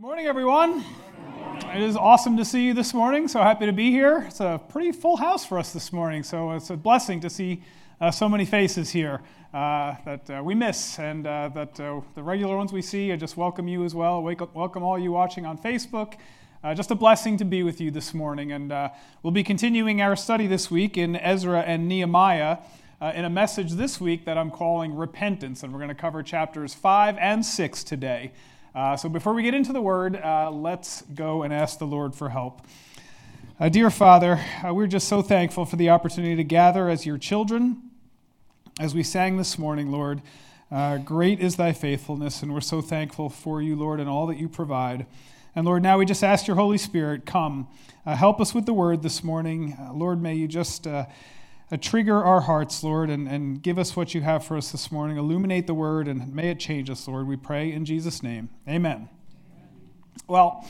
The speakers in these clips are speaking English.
Good morning, everyone. It is awesome to see you this morning. So happy to be here. It's a pretty full house for us this morning. So it's a blessing to see uh, so many faces here uh, that uh, we miss and uh, that uh, the regular ones we see. I just welcome you as well. Welcome all you watching on Facebook. Uh, just a blessing to be with you this morning. And we'll be continuing our study this week in Ezra and Nehemiah. in a message this week that I'm calling Repentance, and we're going to cover chapters 5 and 6 today. Uh, so before we get into the word, uh, let's go and ask the Lord for help. Uh, dear Father, uh, we're just so thankful for the opportunity to gather as your children. As we sang this morning, Lord, uh, great is thy faithfulness, and we're so thankful for you, Lord, and all that you provide. And Lord, now we just ask your Holy Spirit, come, uh, help us with the word this morning. Lord, may you just trigger our hearts, Lord, and, and give us what you have for us this morning. Illuminate the word, and may it change us, Lord. We pray in Jesus' name. Amen. Well,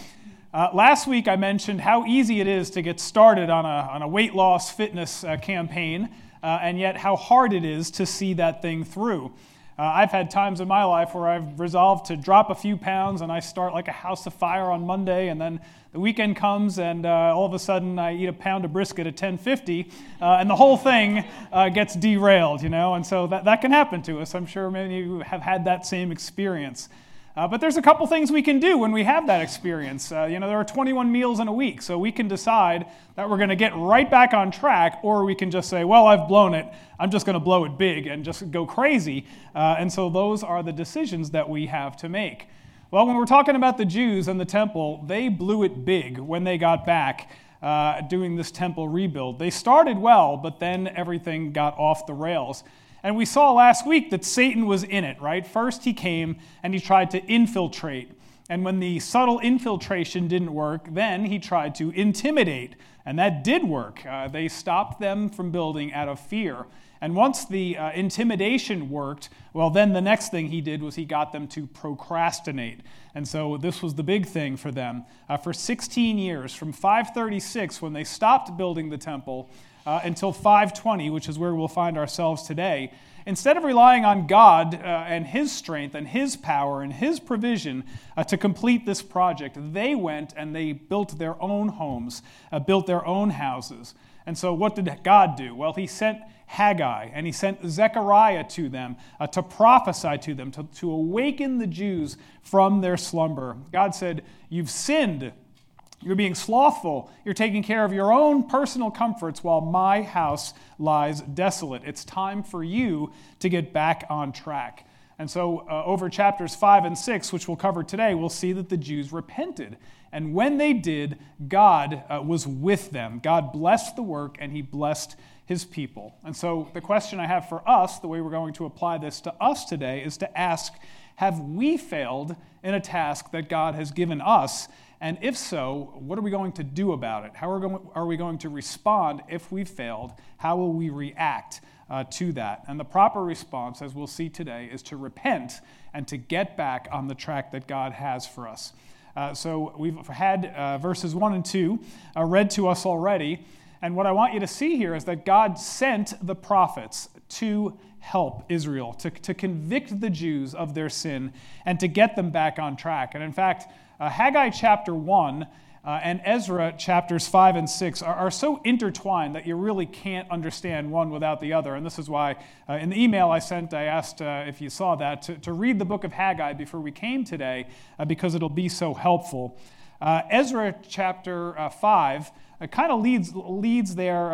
uh, last week I mentioned how easy it is to get started on a, on a weight loss fitness uh, campaign, uh, and yet how hard it is to see that thing through. Uh, I've had times in my life where I've resolved to drop a few pounds and I start like a house of fire on Monday, and then the weekend comes and uh, all of a sudden I eat a pound of brisket at 10:50, uh, and the whole thing uh, gets derailed, you know. And so that, that can happen to us. I'm sure many of you have had that same experience. Uh, but there's a couple things we can do when we have that experience. Uh, you know, there are 21 meals in a week, so we can decide that we're going to get right back on track, or we can just say, well, I've blown it. I'm just going to blow it big and just go crazy. Uh, and so those are the decisions that we have to make. Well, when we're talking about the Jews and the temple, they blew it big when they got back. Uh, doing this temple rebuild. They started well, but then everything got off the rails. And we saw last week that Satan was in it, right? First, he came and he tried to infiltrate. And when the subtle infiltration didn't work, then he tried to intimidate. And that did work. Uh, they stopped them from building out of fear. And once the uh, intimidation worked, well, then the next thing he did was he got them to procrastinate. And so this was the big thing for them. Uh, for 16 years, from 536, when they stopped building the temple, uh, until 520, which is where we'll find ourselves today, instead of relying on God uh, and His strength and His power and His provision uh, to complete this project, they went and they built their own homes, uh, built their own houses. And so, what did God do? Well, He sent Haggai and He sent Zechariah to them uh, to prophesy to them, to, to awaken the Jews from their slumber. God said, You've sinned you're being slothful. You're taking care of your own personal comforts while my house lies desolate. It's time for you to get back on track. And so, uh, over chapters 5 and 6, which we'll cover today, we'll see that the Jews repented. And when they did, God uh, was with them. God blessed the work and he blessed his people. And so, the question I have for us, the way we're going to apply this to us today, is to ask Have we failed in a task that God has given us? And if so, what are we going to do about it? How are, we going to respond if we've failed? How will we react uh, to that? And the proper response, as we'll see today, is to repent and to get back on the track that God has for us. Uh, so we've had uh, verses 1 and 2 uh, read to us already. And what I want you to see here is that God sent the prophets to help Israel, to, to convict the Jews of their sin, and to get them back on track. And in fact, uh, Haggai chapter 1 uh, and Ezra chapters 5 and 6 are, are, so intertwined that you really can't understand one without the other. And this is why uh, in the email I sent, I asked uh, if you saw that to, to, read the book of Haggai before we came today uh, because it'll be so helpful. Uh, Ezra chapter 5 kind of leads, leads there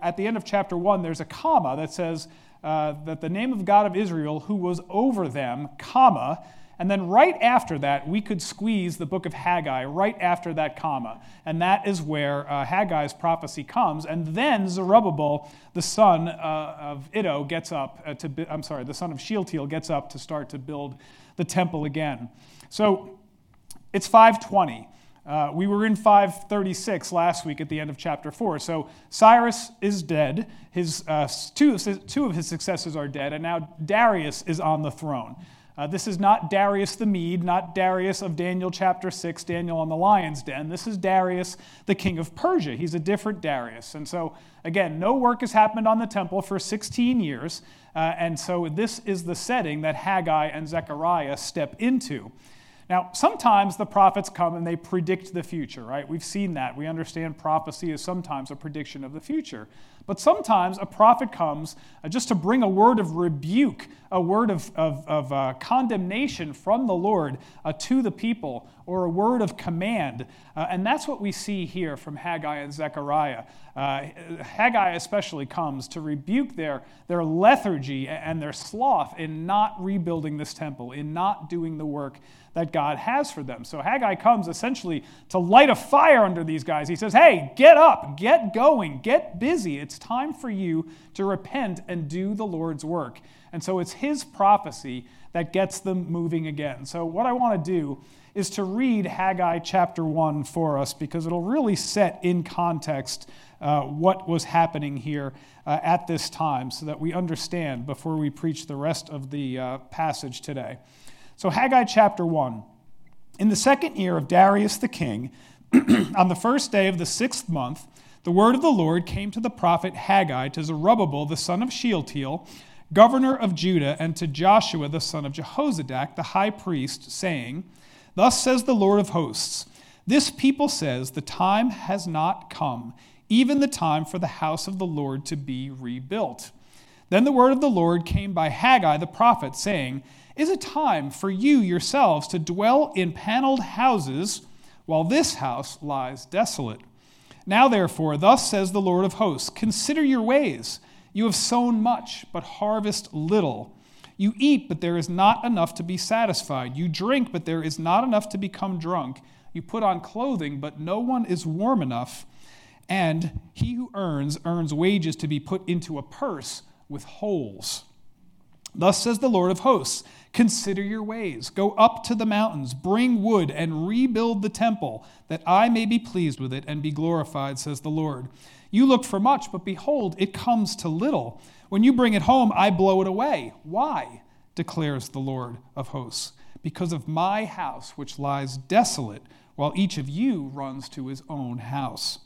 at the end of chapter 1, there's a comma that says, that the name of God of Israel, who was over them, comma, and then right after that, we could squeeze the book of Haggai right after that comma. And that is where uh, Haggai's prophecy comes. And then Zerubbabel, the son uh, of Iddo, gets up uh, to, I'm sorry, the son of Shealtiel gets up to start to build the temple again. So it's 520. Uh, we were in 536 last week at the end of chapter 4. So Cyrus is dead. His, uh, two, two of his successors are dead, and now Darius is on the throne. Uh, this is not Darius the Mede, not Darius of Daniel chapter 6, Daniel on the lion's den. This is Darius, the king of Persia. He's a different Darius. And so, again, no work has happened on the temple for 16 years. Uh, and so, this is the setting that Haggai and Zechariah step into. Now, sometimes the prophets come and they predict the future, right? We've seen that. We understand prophecy is sometimes a prediction of the future. But sometimes a prophet comes uh, just to bring a word of rebuke, a word of, of, of uh, condemnation from the Lord uh, to the people, or a word of command. Uh, and that's what we see here from Haggai and Zechariah. Uh, Haggai especially comes to rebuke their, their lethargy and their sloth in not rebuilding this temple, in not doing the work that God has for them. So Haggai comes essentially to light a fire under these guys. He says, Hey, get up, get going, get busy. It's time for you to repent and do the Lord's work. And so it's his prophecy that gets them moving again. So, what I want to do is to read Haggai chapter 1 for us because it'll really set in context uh, what was happening here uh, at this time so that we understand before we preach the rest of the uh, passage today. So, Haggai chapter 1. In the second year of Darius the king, on the first day of the sixth month, the word of the Lord came to the prophet Haggai to Zerubbabel the son of Shealtiel, governor of Judah, and to Joshua the son of Jehozadak, the high priest, saying, Thus says the Lord of hosts This people says, The time has not come, even the time for the house of the Lord to be rebuilt. Then the word of the Lord came by Haggai the prophet, saying, is a time for you yourselves to dwell in paneled houses while this house lies desolate. Now, therefore, thus says the Lord of hosts Consider your ways. You have sown much, but harvest little. You eat, but there is not enough to be satisfied. You drink, but there is not enough to become drunk. You put on clothing, but no one is warm enough. And he who earns, earns wages to be put into a purse with holes. Thus says the Lord of hosts Consider your ways. Go up to the mountains, bring wood, and rebuild the temple, that I may be pleased with it and be glorified, says the Lord. You looked for much, but behold, it comes to little. When you bring it home, I blow it away. Why? declares the Lord of hosts. Because of my house, which lies desolate, while each of you runs to his own house.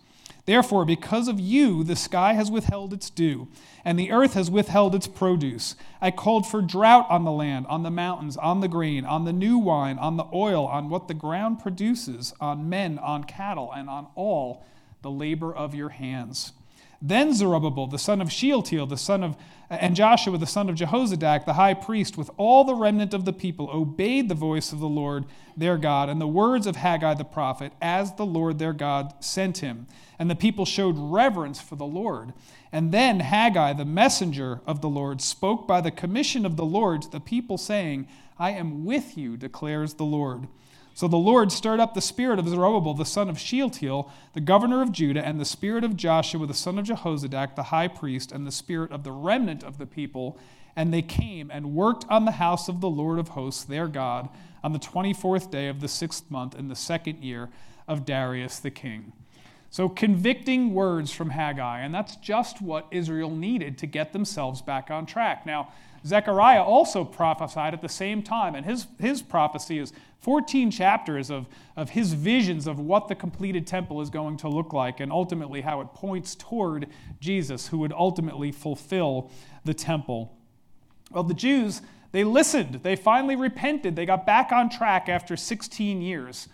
Therefore, because of you, the sky has withheld its dew, and the earth has withheld its produce. I called for drought on the land, on the mountains, on the grain, on the new wine, on the oil, on what the ground produces, on men, on cattle, and on all the labor of your hands. Then Zerubbabel, the son of Shealtiel, the son of and Joshua, the son of Jehozadak, the high priest, with all the remnant of the people, obeyed the voice of the Lord their God and the words of Haggai the prophet, as the Lord their God sent him. And the people showed reverence for the Lord. And then Haggai, the messenger of the Lord, spoke by the commission of the Lord to the people, saying, I am with you, declares the Lord. So the Lord stirred up the spirit of Zerubbabel, the son of Shealtiel, the governor of Judah, and the spirit of Joshua, the son of Jehozadak, the high priest, and the spirit of the remnant of the people. And they came and worked on the house of the Lord of hosts, their God, on the 24th day of the sixth month in the second year of Darius the king. So, convicting words from Haggai, and that's just what Israel needed to get themselves back on track. Now, Zechariah also prophesied at the same time, and his, his prophecy is 14 chapters of, of his visions of what the completed temple is going to look like, and ultimately how it points toward Jesus, who would ultimately fulfill the temple. Well, the Jews, they listened. They finally repented. They got back on track after 16 years.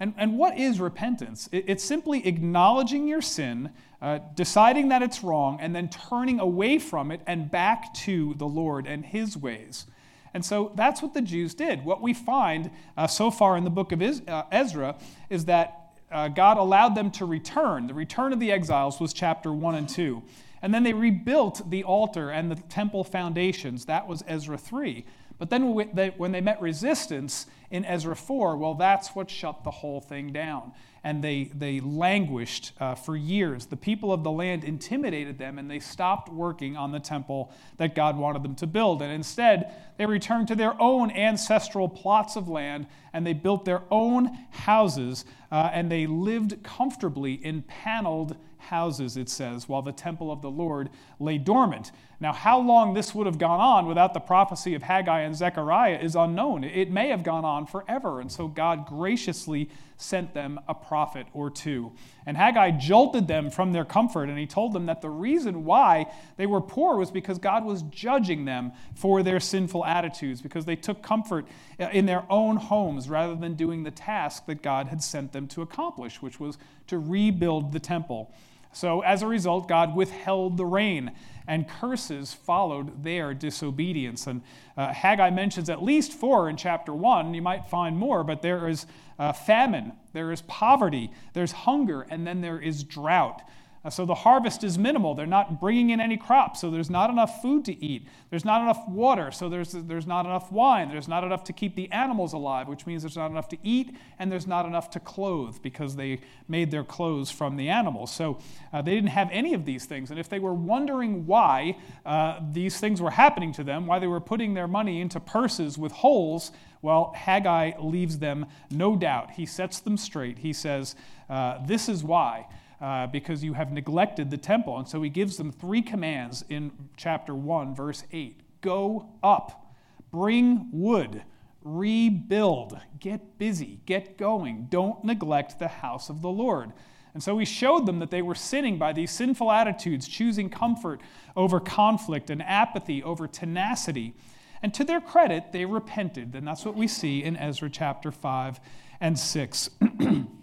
And, and what is repentance? It, it's simply acknowledging your sin uh, deciding that it's wrong, and then turning away from it and back to the Lord and His ways. And so that's what the Jews did. What we find uh, so far in the book of uh, Ezra is that uh, God allowed them to return. The return of the exiles was chapter 1 and 2. And then they rebuilt the altar and the temple foundations. That was Ezra 3. But then when they met resistance in Ezra 4, well, that's what shut the whole thing down and they, they languished uh, for years. The people of the land intimidated them, and they stopped working on the temple that God wanted them to build. And instead, they returned to their own ancestral plots of land, and they built their own houses, uh, and they lived comfortably in paneled houses, it says, while the temple of the Lord lay dormant. Now, how long this would have gone on without the prophecy of Haggai and Zechariah is unknown. It may have gone on forever, and so God graciously sent them a prophet or two. And Haggai jolted them from their comfort, and he told them that the reason why they were poor was because God was judging them for their sinful attitudes, because they took comfort in their own homes rather than doing the task that God had sent them to accomplish, which was to rebuild the temple. So, as a result, God withheld the rain, and curses followed their disobedience. And uh, Haggai mentions at least four in chapter one. You might find more, but there is uh, famine, there is poverty, there's hunger, and then there is drought. Uh, so the harvest is minimal. They're not bringing in any crops, so there's not enough food to eat. There's not enough water, so there's, there's not enough wine. There's not enough to keep the animals alive, which means there's not enough to eat, and there's not enough to clothe because they made their clothes from the animals. So uh, they didn't have any of these things. And if they were wondering why uh, these things were happening to them, why they were putting their money into purses with holes, well, Haggai leaves them no doubt. He sets them straight. He says, uh, This is why uh, because you have neglected the temple. And so he gives them three commands in chapter 1, verse 8 Go up, bring wood, rebuild, get busy, get going. Don't neglect the house of the Lord. And so he showed them that they were sinning by these sinful attitudes, choosing comfort over conflict and apathy over tenacity. And to their credit, they repented. And that's what we see in Ezra chapter 5 and 6.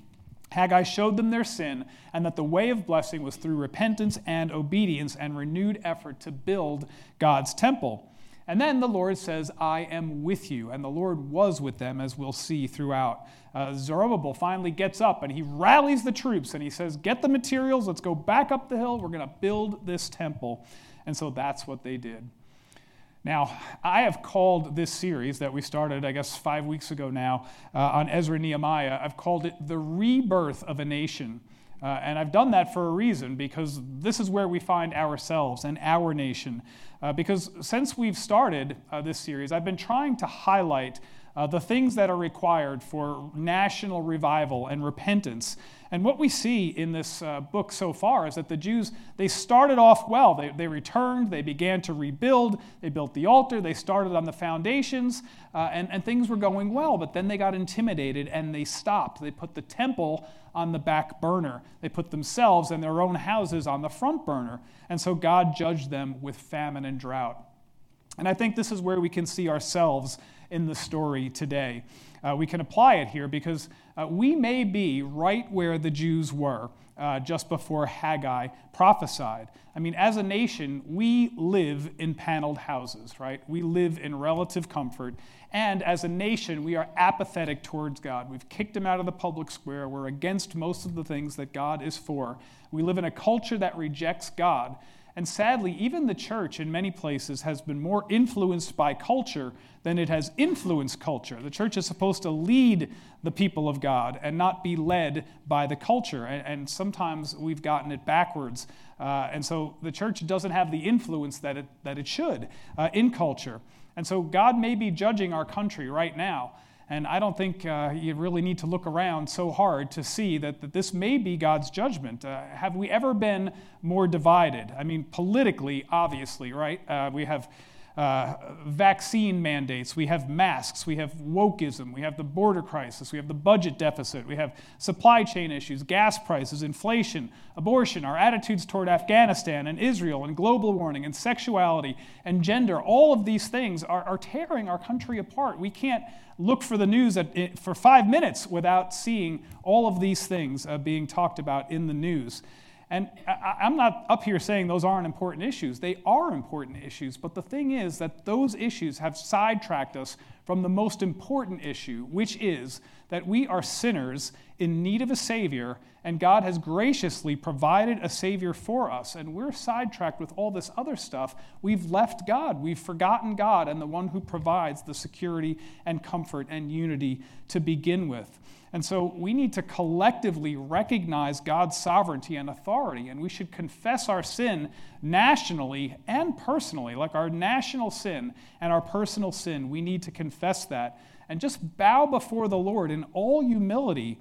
Haggai showed them their sin and that the way of blessing was through repentance and obedience and renewed effort to build God's temple. And then the Lord says, I am with you. And the Lord was with them, as we'll see throughout. Uh, Zerubbabel finally gets up and he rallies the troops and he says, Get the materials, let's go back up the hill, we're going to build this temple. And so that's what they did. Now, I have called this series that we started, I guess, five weeks ago now uh, on Ezra Nehemiah, I've called it The Rebirth of a Nation. Uh, and I've done that for a reason because this is where we find ourselves and our nation. Uh, because since we've started uh, this series, I've been trying to highlight uh, the things that are required for national revival and repentance. And what we see in this uh, book so far is that the Jews, they started off well. They, they returned, they began to rebuild, they built the altar, they started on the foundations, uh, and, and things were going well. But then they got intimidated and they stopped. They put the temple on the back burner, they put themselves and their own houses on the front burner. And so God judged them with famine and drought. And I think this is where we can see ourselves in the story today. Uh, we can apply it here because uh, we may be right where the Jews were uh, just before Haggai prophesied. I mean, as a nation, we live in paneled houses, right? We live in relative comfort. And as a nation, we are apathetic towards God. We've kicked him out of the public square. We're against most of the things that God is for. We live in a culture that rejects God. And sadly, even the church in many places has been more influenced by culture than it has influenced culture. The church is supposed to lead the people of God and not be led by the culture. And, and sometimes we've gotten it backwards. Uh, and so the church doesn't have the influence that it, that it should uh, in culture. And so God may be judging our country right now. And I don't think uh, you really need to look around so hard to see that, that this may be God's judgment. Uh, have we ever been more divided? I mean, politically, obviously, right? Uh, we have uh, vaccine mandates, we have masks, we have wokeism, we have the border crisis, we have the budget deficit, we have supply chain issues, gas prices, inflation, abortion, our attitudes toward Afghanistan and Israel and global warming and sexuality and gender. All of these things are, are tearing our country apart. We can't look for the news at, for five minutes without seeing all of these things uh, being talked about in the news. And I, am not up here saying those aren't important issues. They are important issues. But the thing is that those issues have sidetracked us from the most important issue, which is that we are sinners in need of a Savior, and God has graciously provided a Savior for us. And we're sidetracked with all this other stuff. We've left God. We've forgotten God and the one who provides the security and comfort and unity to begin with. And so we need to collectively recognize God's sovereignty and authority, and we should confess our sin nationally and personally, like our national sin and our personal sin. We need to confess that and just bow before the Lord in all humility.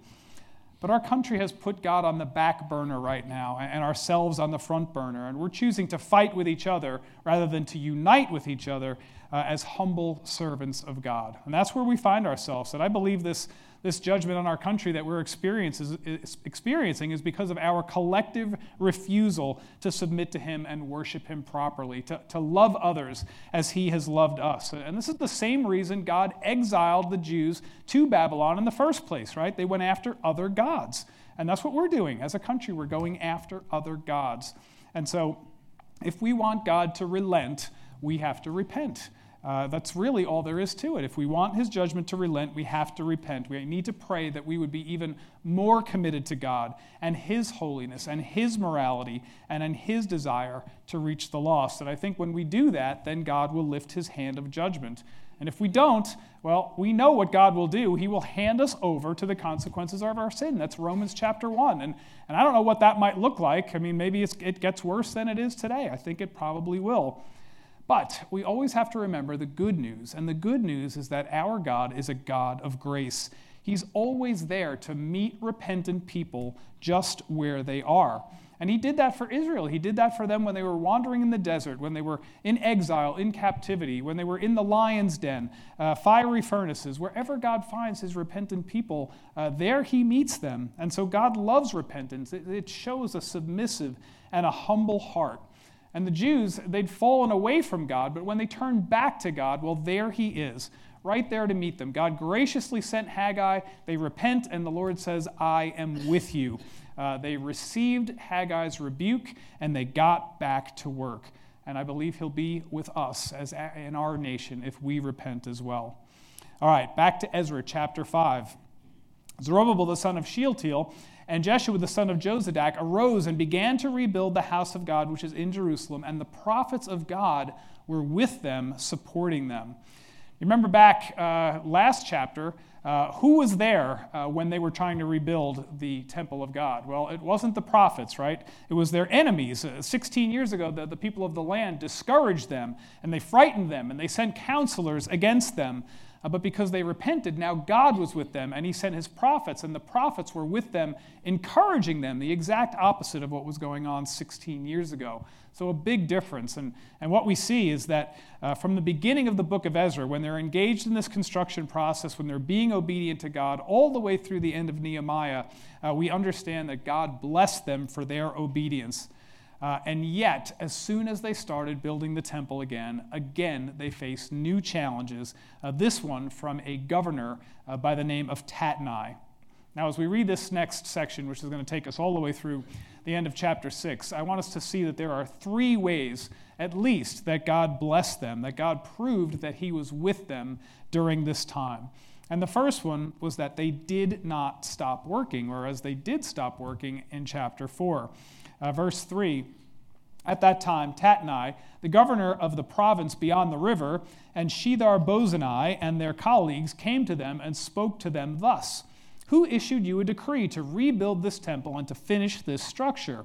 But our country has put God on the back burner right now and ourselves on the front burner, and we're choosing to fight with each other rather than to unite with each other uh, as humble servants of God. And that's where we find ourselves. And I believe this this judgment on our country that we're experiencing is because of our collective refusal to submit to Him and worship Him properly, to, to love others as He has loved us. And this is the same reason God exiled the Jews to Babylon in the first place, right? They went after other gods. And that's what we're doing as a country. We're going after other gods. And so, if we want God to relent, we have to repent. Uh, that's really all there is to it. If we want his judgment to relent, we have to repent. We need to pray that we would be even more committed to God and his holiness and his morality and in his desire to reach the lost. And I think when we do that, then God will lift his hand of judgment. And if we don't, well, we know what God will do. He will hand us over to the consequences of our sin. That's Romans chapter 1. And, and I don't know what that might look like. I mean, maybe it gets worse than it is today. I think it probably will. But we always have to remember the good news. And the good news is that our God is a God of grace. He's always there to meet repentant people just where they are. And he did that for Israel. He did that for them when they were wandering in the desert, when they were in exile, in captivity, when they were in the lion's den, uh, fiery furnaces. Wherever God finds his repentant people, uh, there he meets them. And so God loves repentance. It, it shows a submissive and a humble heart. And the Jews, they'd fallen away from God, but when they turned back to God, well, there he is, right there to meet them. God graciously sent Haggai. They repent, and the Lord says, I am with you. Uh, they received Haggai's rebuke, and they got back to work. And I believe he'll be with us as in our nation if we repent as well. All right, back to Ezra chapter 5. Zerubbabel, the son of Shealtiel, and Jeshua the son of Jozadak arose and began to rebuild the house of God, which is in Jerusalem, and the prophets of God were with them, supporting them. You remember back uh, last chapter, uh, who was there uh, when they were trying to rebuild the temple of God? Well, it wasn't the prophets, right? It was their enemies. Uh, 16 years ago, the, the people of the land discouraged them, and they frightened them, and they sent counselors against them. Uh, but because they repented, now God was with them, and He sent His prophets, and the prophets were with them, encouraging them, the exact opposite of what was going on 16 years ago. So, a big difference. And, and what we see is that uh, from the beginning of the book of Ezra, when they're engaged in this construction process, when they're being obedient to God, all the way through the end of Nehemiah, uh, we understand that God blessed them for their obedience. Uh, and yet, as soon as they started building the temple again, again they faced new challenges, uh, this one from a governor uh, by the name of Tatnai. Now, as we read this next section, which is going to take us all the way through the end of chapter 6, I want us to see that there are three ways, at least, that God blessed them, that God proved that He was with them during this time. And the first one was that they did not stop working, whereas they did stop working in chapter 4. Uh, verse 3 At that time, Tatnai, the governor of the province beyond the river, and Shethar Bozenai and their colleagues came to them and spoke to them thus Who issued you a decree to rebuild this temple and to finish this structure?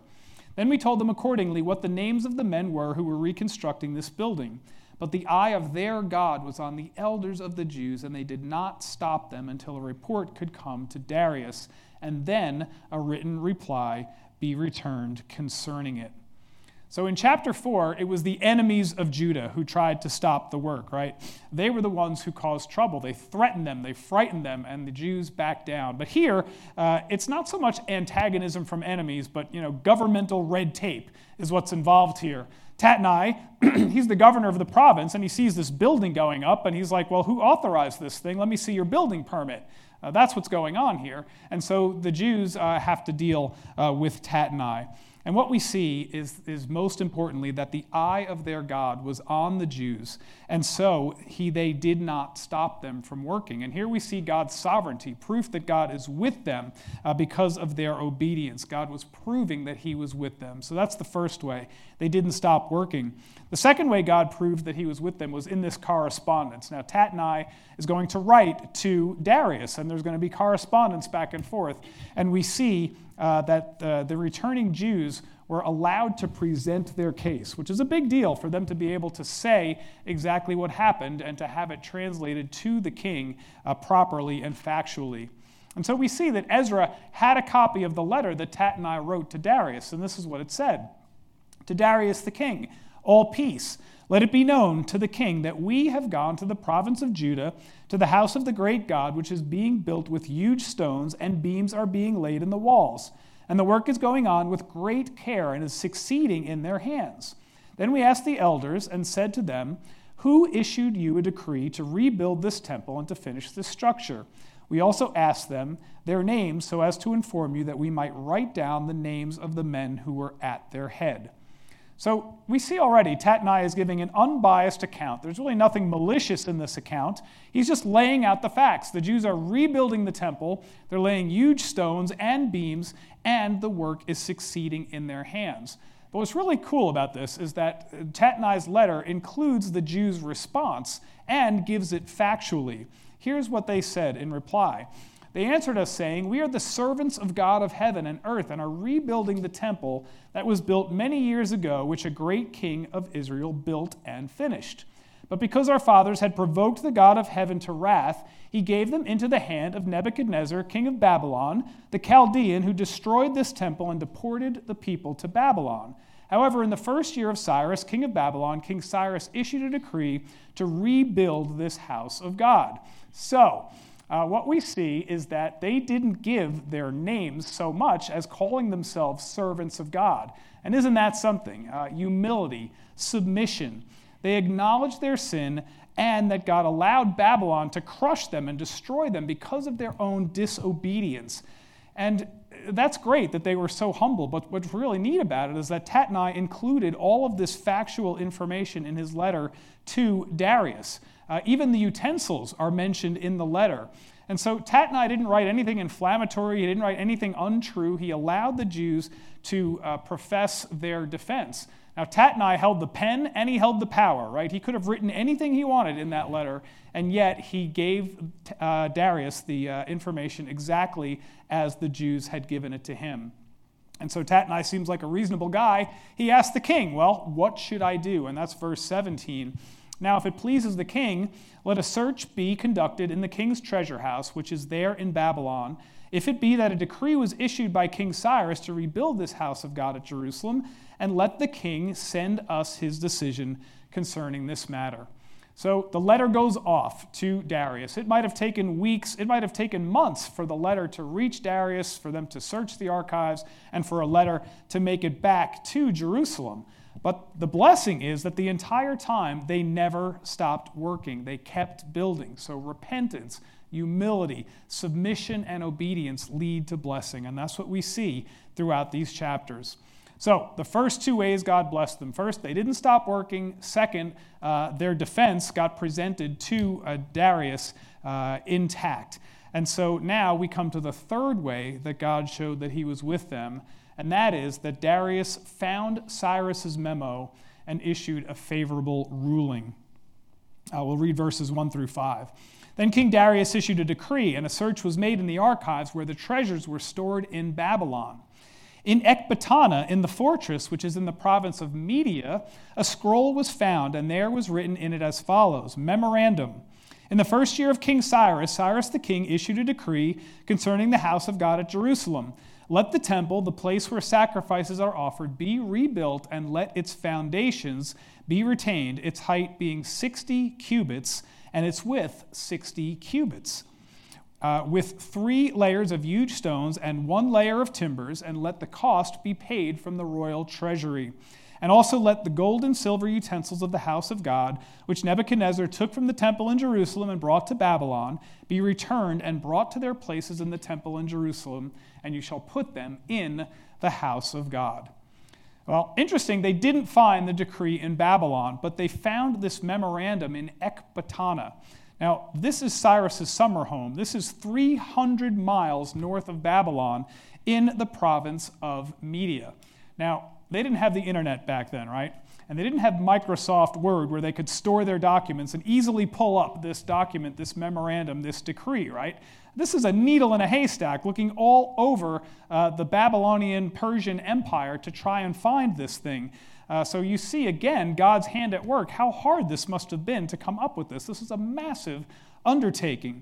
Then we told them accordingly what the names of the men were who were reconstructing this building. But the eye of their God was on the elders of the Jews, and they did not stop them until a report could come to Darius, and then a written reply be returned concerning it. So in chapter 4, it was the enemies of Judah who tried to stop the work, right? They were the ones who caused trouble. They threatened them, they frightened them, and the Jews backed down. But here, uh, it's not so much antagonism from enemies, but you know, governmental red tape is what's involved here. Tatnai, he's the governor of the province, and he sees this building going up, and he's like, Well, who authorized this thing? Let me see your building permit. Uh, that's what's going on here. And so the Jews uh, have to deal uh, with Tatnai. And what we see is, is most importantly that the eye of their God was on the Jews, and so he, they did not stop them from working. And here we see God's sovereignty, proof that God is with them uh, because of their obedience. God was proving that he was with them. So that's the first way. They didn't stop working. The second way God proved that he was with them was in this correspondence. Now, Tatnai is going to write to Darius, and there's going to be correspondence back and forth. And we see uh, that uh, the returning Jews were allowed to present their case, which is a big deal for them to be able to say exactly what happened and to have it translated to the king uh, properly and factually. And so we see that Ezra had a copy of the letter that Tatnai wrote to Darius, and this is what it said To Darius the king, all peace. Let it be known to the king that we have gone to the province of Judah, to the house of the great God, which is being built with huge stones, and beams are being laid in the walls. And the work is going on with great care and is succeeding in their hands. Then we asked the elders and said to them, Who issued you a decree to rebuild this temple and to finish this structure? We also asked them their names so as to inform you that we might write down the names of the men who were at their head. So we see already Tatnai is giving an unbiased account. There's really nothing malicious in this account. He's just laying out the facts. The Jews are rebuilding the temple, they're laying huge stones and beams, and the work is succeeding in their hands. But what's really cool about this is that Tatnai's letter includes the Jews' response and gives it factually. Here's what they said in reply. They answered us, saying, We are the servants of God of heaven and earth, and are rebuilding the temple that was built many years ago, which a great king of Israel built and finished. But because our fathers had provoked the God of heaven to wrath, he gave them into the hand of Nebuchadnezzar, king of Babylon, the Chaldean, who destroyed this temple and deported the people to Babylon. However, in the first year of Cyrus, king of Babylon, King Cyrus issued a decree to rebuild this house of God. So, uh, what we see is that they didn't give their names so much as calling themselves servants of God. And isn't that something? Uh, humility, submission. They acknowledged their sin and that God allowed Babylon to crush them and destroy them because of their own disobedience. And that's great that they were so humble, but what's really neat about it is that Tatnai included all of this factual information in his letter to Darius. Uh, even the utensils are mentioned in the letter. And so Tatnai didn't write anything inflammatory, he didn't write anything untrue. He allowed the Jews to uh, profess their defense. Now, Tatnai held the pen and he held the power, right? He could have written anything he wanted in that letter, and yet he gave uh, Darius the uh, information exactly as the Jews had given it to him. And so Tatnai seems like a reasonable guy. He asked the king, Well, what should I do? And that's verse 17. Now, if it pleases the king, let a search be conducted in the king's treasure house, which is there in Babylon. If it be that a decree was issued by King Cyrus to rebuild this house of God at Jerusalem, and let the king send us his decision concerning this matter. So the letter goes off to Darius. It might have taken weeks, it might have taken months for the letter to reach Darius, for them to search the archives, and for a letter to make it back to Jerusalem. But the blessing is that the entire time they never stopped working, they kept building. So repentance, humility, submission, and obedience lead to blessing. And that's what we see throughout these chapters. So, the first two ways God blessed them. First, they didn't stop working. Second, uh, their defense got presented to uh, Darius uh, intact. And so now we come to the third way that God showed that he was with them and that is that Darius found Cyrus's memo and issued a favorable ruling. Uh, we'll read verses 1 through 5. Then King Darius issued a decree, and a search was made in the archives where the treasures were stored in Babylon. In Ecbatana, in the fortress, which is in the province of Media, a scroll was found, and there was written in it as follows Memorandum. In the first year of King Cyrus, Cyrus the king issued a decree concerning the house of God at Jerusalem let the temple, the place where sacrifices are offered, be rebuilt, and let its foundations be retained, its height being 60 cubits and its width 60 cubits. Uh, with three layers of huge stones and one layer of timbers, and let the cost be paid from the royal treasury. And also let the gold and silver utensils of the house of God, which Nebuchadnezzar took from the temple in Jerusalem and brought to Babylon, be returned and brought to their places in the temple in Jerusalem, and you shall put them in the house of God. Well, interesting, they didn't find the decree in Babylon, but they found this memorandum in Ecbatana. Now, this is Cyrus's summer home. This is 300 miles north of Babylon in the province of Media. Now, they didn't have the internet back then, right? And they didn't have Microsoft Word where they could store their documents and easily pull up this document, this memorandum, this decree, right? This is a needle in a haystack looking all over uh, the Babylonian Persian Empire to try and find this thing. Uh, so you see again God's hand at work, how hard this must have been to come up with this. This is a massive undertaking.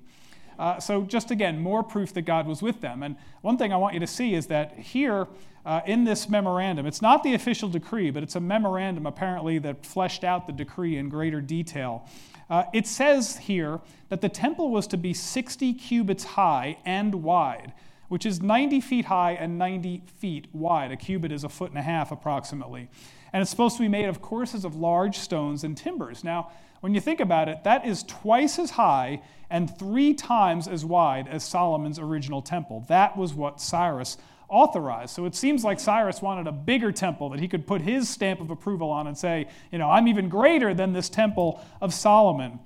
Uh, so, just again, more proof that God was with them. And one thing I want you to see is that here uh, in this memorandum, it's not the official decree, but it's a memorandum apparently that fleshed out the decree in greater detail. Uh, it says here that the temple was to be 60 cubits high and wide, which is 90 feet high and 90 feet wide. A cubit is a foot and a half approximately. And it's supposed to be made of courses of large stones and timbers. Now, when you think about it, that is twice as high and three times as wide as Solomon's original temple. That was what Cyrus authorized. So it seems like Cyrus wanted a bigger temple that he could put his stamp of approval on and say, you know, I'm even greater than this temple of Solomon.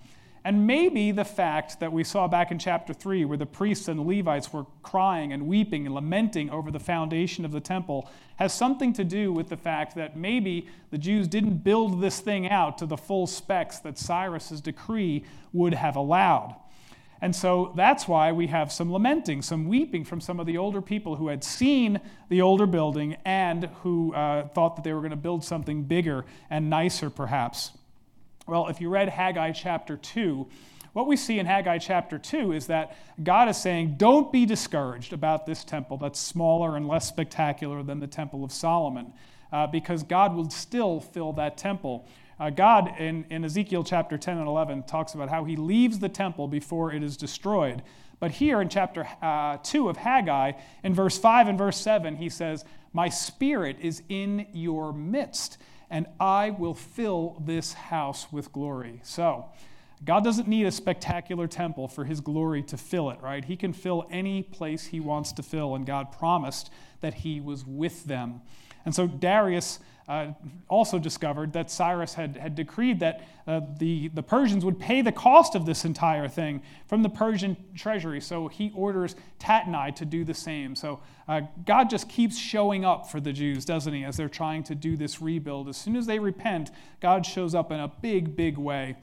And maybe the fact that we saw back in chapter 3, where the priests and the Levites were crying and weeping and lamenting over the foundation of the temple, has something to do with the fact that maybe the Jews didn't build this thing out to the full specs that Cyrus's decree would have allowed. And so that's why we have some lamenting, some weeping from some of the older people who had seen the older building and who uh, thought that they were going to build something bigger and nicer, perhaps. Well, if you read Haggai chapter 2, what we see in Haggai chapter 2 is that God is saying, Don't be discouraged about this temple that's smaller and less spectacular than the temple of Solomon, uh, because God will still fill that temple. Uh, God, in, in Ezekiel chapter 10 and 11, talks about how he leaves the temple before it is destroyed. But here in chapter uh, 2 of Haggai, in verse 5 and verse 7, he says, My spirit is in your midst and I will fill this house with glory. So, God doesn't need a spectacular temple for his glory to fill it, right? He can fill any place he wants to fill, and God promised that he was with them. And so Darius uh, also discovered that Cyrus had, had decreed that uh, the, the Persians would pay the cost of this entire thing from the Persian treasury. So he orders Tatnai to do the same. So uh, God just keeps showing up for the Jews, doesn't he, as they're trying to do this rebuild. As soon as they repent, God shows up in a big, big way.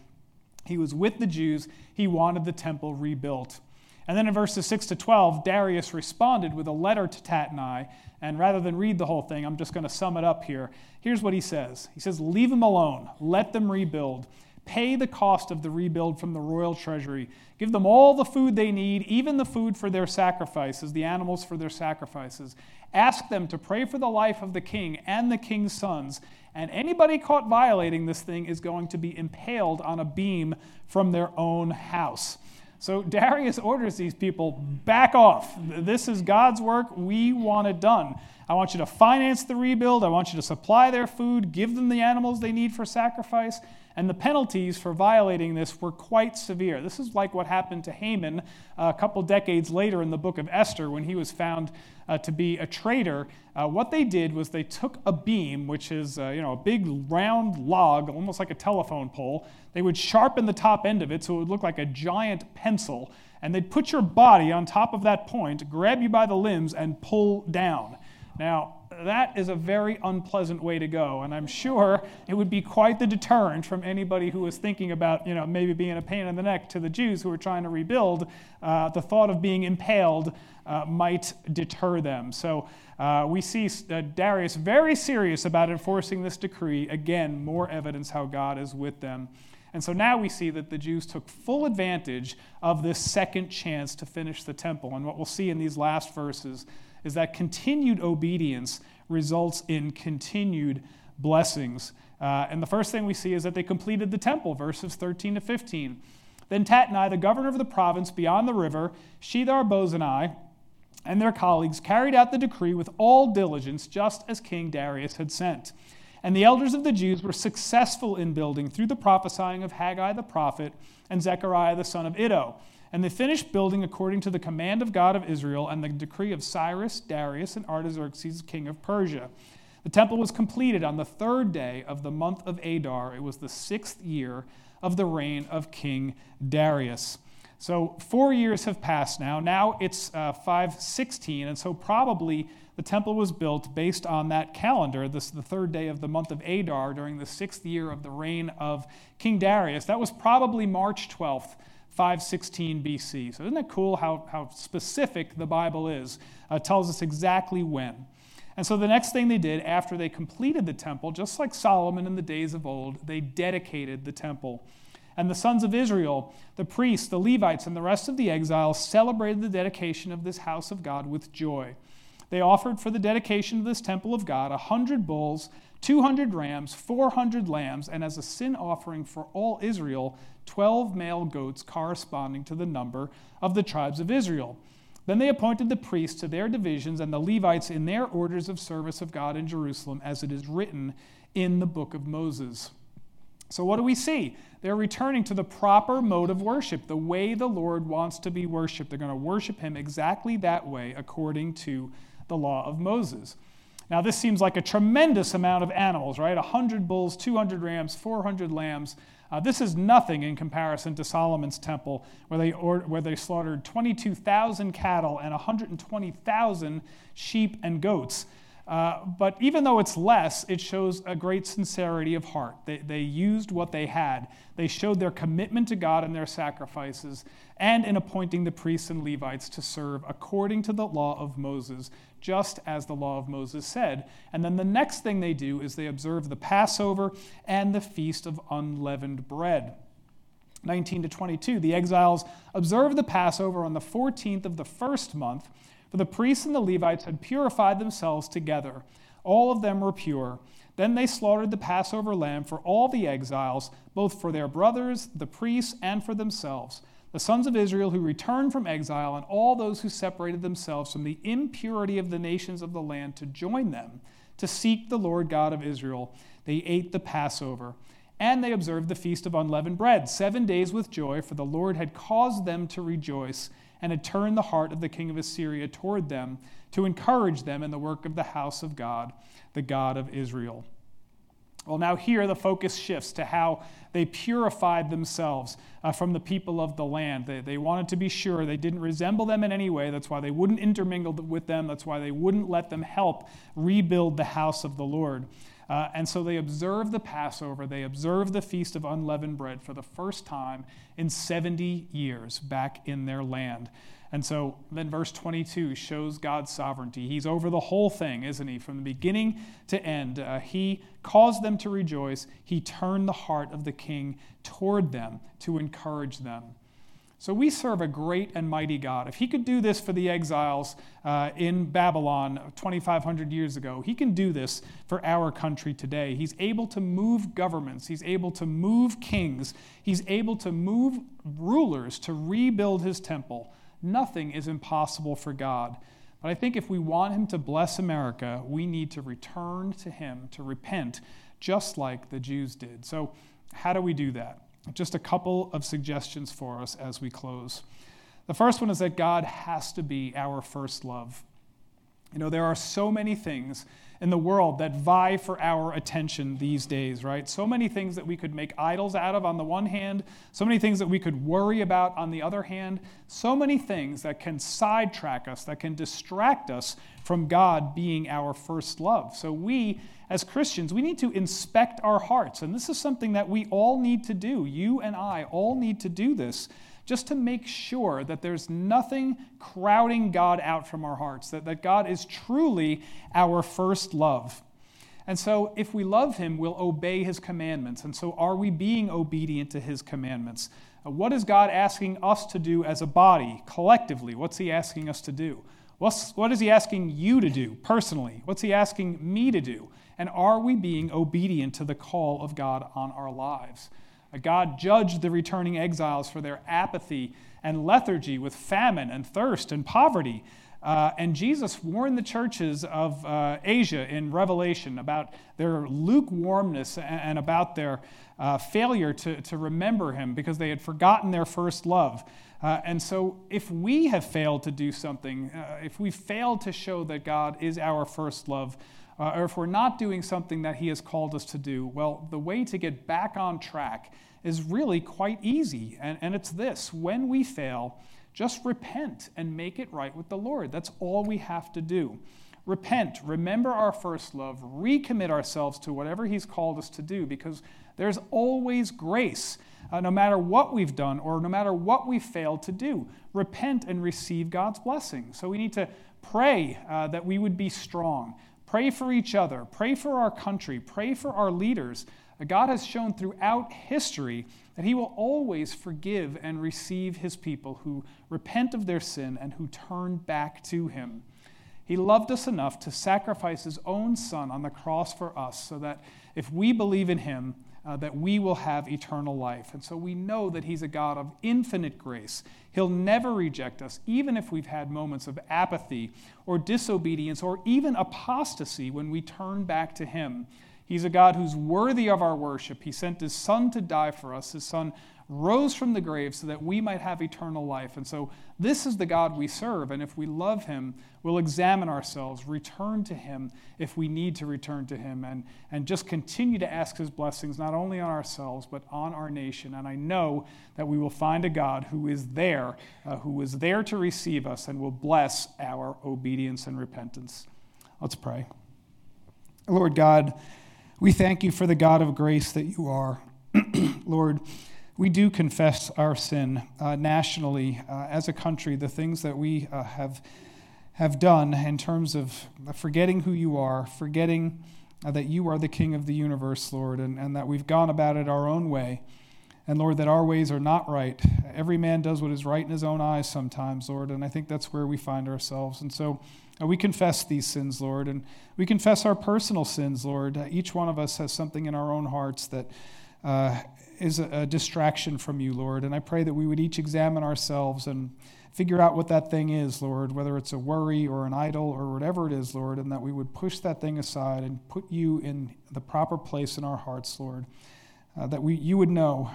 He was with the Jews, he wanted the temple rebuilt. And then in verses 6 to 12, Darius responded with a letter to Tatnai. And rather than read the whole thing, I'm just going to sum it up here. Here's what he says He says, Leave them alone, let them rebuild. Pay the cost of the rebuild from the royal treasury. Give them all the food they need, even the food for their sacrifices, the animals for their sacrifices. Ask them to pray for the life of the king and the king's sons. And anybody caught violating this thing is going to be impaled on a beam from their own house. So Darius orders these people back off. This is God's work. We want it done. I want you to finance the rebuild. I want you to supply their food, give them the animals they need for sacrifice. And the penalties for violating this were quite severe. This is like what happened to Haman a couple decades later in the book of Esther when he was found uh, to be a traitor. Uh, what they did was they took a beam, which is uh, you know a big round log, almost like a telephone pole. They would sharpen the top end of it so it would look like a giant pencil, and they'd put your body on top of that point, grab you by the limbs, and pull down. Now, that is a very unpleasant way to go, and I'm sure it would be quite the deterrent from anybody who was thinking about, you know, maybe being a pain in the neck to the Jews who were trying to rebuild. Uh, the thought of being impaled uh, might deter them. So uh, we see uh, Darius very serious about enforcing this decree. Again, more evidence how God is with them. And so now we see that the Jews took full advantage of this second chance to finish the temple. And what we'll see in these last verses is that continued obedience results in continued blessings. Uh, and the first thing we see is that they completed the temple, verses 13 to 15. Then Tatnai, the governor of the province beyond the river, Shethar Bozenai, and their colleagues carried out the decree with all diligence, just as King Darius had sent. And the elders of the Jews were successful in building through the prophesying of Haggai the prophet and Zechariah the son of Iddo. And they finished building according to the command of God of Israel and the decree of Cyrus, Darius, and Artaxerxes, king of Persia. The temple was completed on the third day of the month of Adar. It was the sixth year of the reign of King Darius. So four years have passed now. Now it's uh, 516, and so probably the temple was built based on that calendar, this the third day of the month of Adar during the sixth year of the reign of King Darius. That was probably March 12th, 516 BC. So, isn't that cool how, how specific the Bible is? Uh, tells us exactly when. And so, the next thing they did after they completed the temple, just like Solomon in the days of old, they dedicated the temple. And the sons of Israel, the priests, the Levites, and the rest of the exiles celebrated the dedication of this house of God with joy. They offered for the dedication of this temple of God a hundred bulls, two hundred rams, four hundred lambs, and as a sin offering for all Israel, twelve male goats corresponding to the number of the tribes of Israel. Then they appointed the priests to their divisions and the Levites in their orders of service of God in Jerusalem, as it is written in the book of Moses. So, what do we see? They're returning to the proper mode of worship, the way the Lord wants to be worshiped. They're going to worship Him exactly that way, according to the law of Moses. Now, this seems like a tremendous amount of animals, right? 100 bulls, 200 rams, 400 lambs. Uh, this is nothing in comparison to Solomon's temple, where they, or, where they slaughtered 22,000 cattle and 120,000 sheep and goats. Uh, but even though it's less, it shows a great sincerity of heart. They, they used what they had. They showed their commitment to God in their sacrifices and in appointing the priests and Levites to serve according to the law of Moses, just as the law of Moses said. And then the next thing they do is they observe the Passover and the Feast of Unleavened Bread. 19 to 22, the exiles observed the Passover on the 14th of the first month for the priests and the Levites had purified themselves together. All of them were pure. Then they slaughtered the Passover lamb for all the exiles, both for their brothers, the priests, and for themselves, the sons of Israel who returned from exile, and all those who separated themselves from the impurity of the nations of the land to join them, to seek the Lord God of Israel. They ate the Passover. And they observed the feast of unleavened bread, seven days with joy, for the Lord had caused them to rejoice and had turned the heart of the king of Assyria toward them to encourage them in the work of the house of God, the God of Israel. Well, now here the focus shifts to how they purified themselves uh, from the people of the land. They, they wanted to be sure they didn't resemble them in any way. That's why they wouldn't intermingle with them. That's why they wouldn't let them help rebuild the house of the Lord. Uh, and so they observe the Passover, they observe the Feast of Unleavened Bread for the first time in 70 years back in their land. And so then verse 22 shows God's sovereignty. He's over the whole thing, isn't he? From the beginning to end. Uh, he caused them to rejoice. He turned the heart of the king toward them to encourage them. So we serve a great and mighty God. If he could do this for the exiles uh, in Babylon 2,500 years ago, he can do this for our country today. He's able to move governments, he's able to move kings, he's able to move rulers to rebuild his temple. Nothing is impossible for God. But I think if we want him to bless America, we need to return to him, to repent, just like the Jews did. So, how do we do that? Just a couple of suggestions for us as we close. The first one is that God has to be our first love. You know, there are so many things in the world that vie for our attention these days, right? So many things that we could make idols out of on the one hand, so many things that we could worry about on the other hand, so many things that can sidetrack us, that can distract us from God being our first love. So we, as Christians, we need to inspect our hearts. And this is something that we all need to do. You and I all need to do this just to make sure that there's nothing crowding God out from our hearts, that, that God is truly our first love. And so, if we love Him, we'll obey His commandments. And so, are we being obedient to His commandments? Uh, what is God asking us to do as a body, collectively? What's He asking us to do? What's, what is He asking you to do personally? What's He asking me to do? And are we being obedient to the call of God on our lives? God judged the returning exiles for their apathy and lethargy with famine and thirst and poverty. Uh, and Jesus warned the churches of uh, Asia in Revelation about their lukewarmness and, and about their uh, failure to, to remember him because they had forgotten their first love. Uh, and so, if we have failed to do something, uh, if we fail to show that God is our first love, uh, or if we're not doing something that He has called us to do, well, the way to get back on track is really quite easy. And, and it's this when we fail, just repent and make it right with the Lord. That's all we have to do. Repent, remember our first love, recommit ourselves to whatever He's called us to do, because there's always grace, uh, no matter what we've done or no matter what we failed to do. Repent and receive God's blessing. So we need to pray uh, that we would be strong, Pray for each other. Pray for our country. Pray for our leaders. God has shown throughout history that he will always forgive and receive his people who repent of their sin and who turn back to him. He loved us enough to sacrifice his own son on the cross for us so that if we believe in him, uh, that we will have eternal life. And so we know that He's a God of infinite grace. He'll never reject us, even if we've had moments of apathy or disobedience or even apostasy when we turn back to Him. He's a God who's worthy of our worship. He sent His Son to die for us. His Son rose from the grave so that we might have eternal life. And so, this is the God we serve. And if we love Him, we'll examine ourselves, return to Him if we need to return to Him, and, and just continue to ask His blessings, not only on ourselves, but on our nation. And I know that we will find a God who is there, uh, who is there to receive us and will bless our obedience and repentance. Let's pray. Lord God, we thank you for the God of grace that you are. Lord, we do confess our sin uh, nationally uh, as a country, the things that we uh, have, have done in terms of forgetting who you are, forgetting uh, that you are the King of the universe, Lord, and, and that we've gone about it our own way. And Lord, that our ways are not right. Every man does what is right in his own eyes sometimes, Lord, and I think that's where we find ourselves. And so uh, we confess these sins, Lord, and we confess our personal sins, Lord. Uh, each one of us has something in our own hearts that uh, is a, distraction from you, Lord. And I pray that we would each examine ourselves and figure out what that thing is, Lord, whether it's a worry or an idol or whatever it is, Lord, and that we would push that thing aside and put you in the proper place in our hearts, Lord. Uh, that we, you would know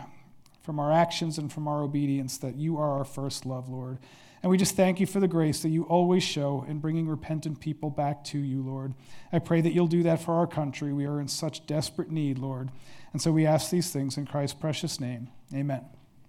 from our actions and from our obedience that you are our first love, Lord. And we just thank you for the grace that you always show in bringing repentant people back to you, Lord. I pray that you'll do that for our country. We are in such desperate need, Lord. And so we ask these things in Christ's precious name. Amen.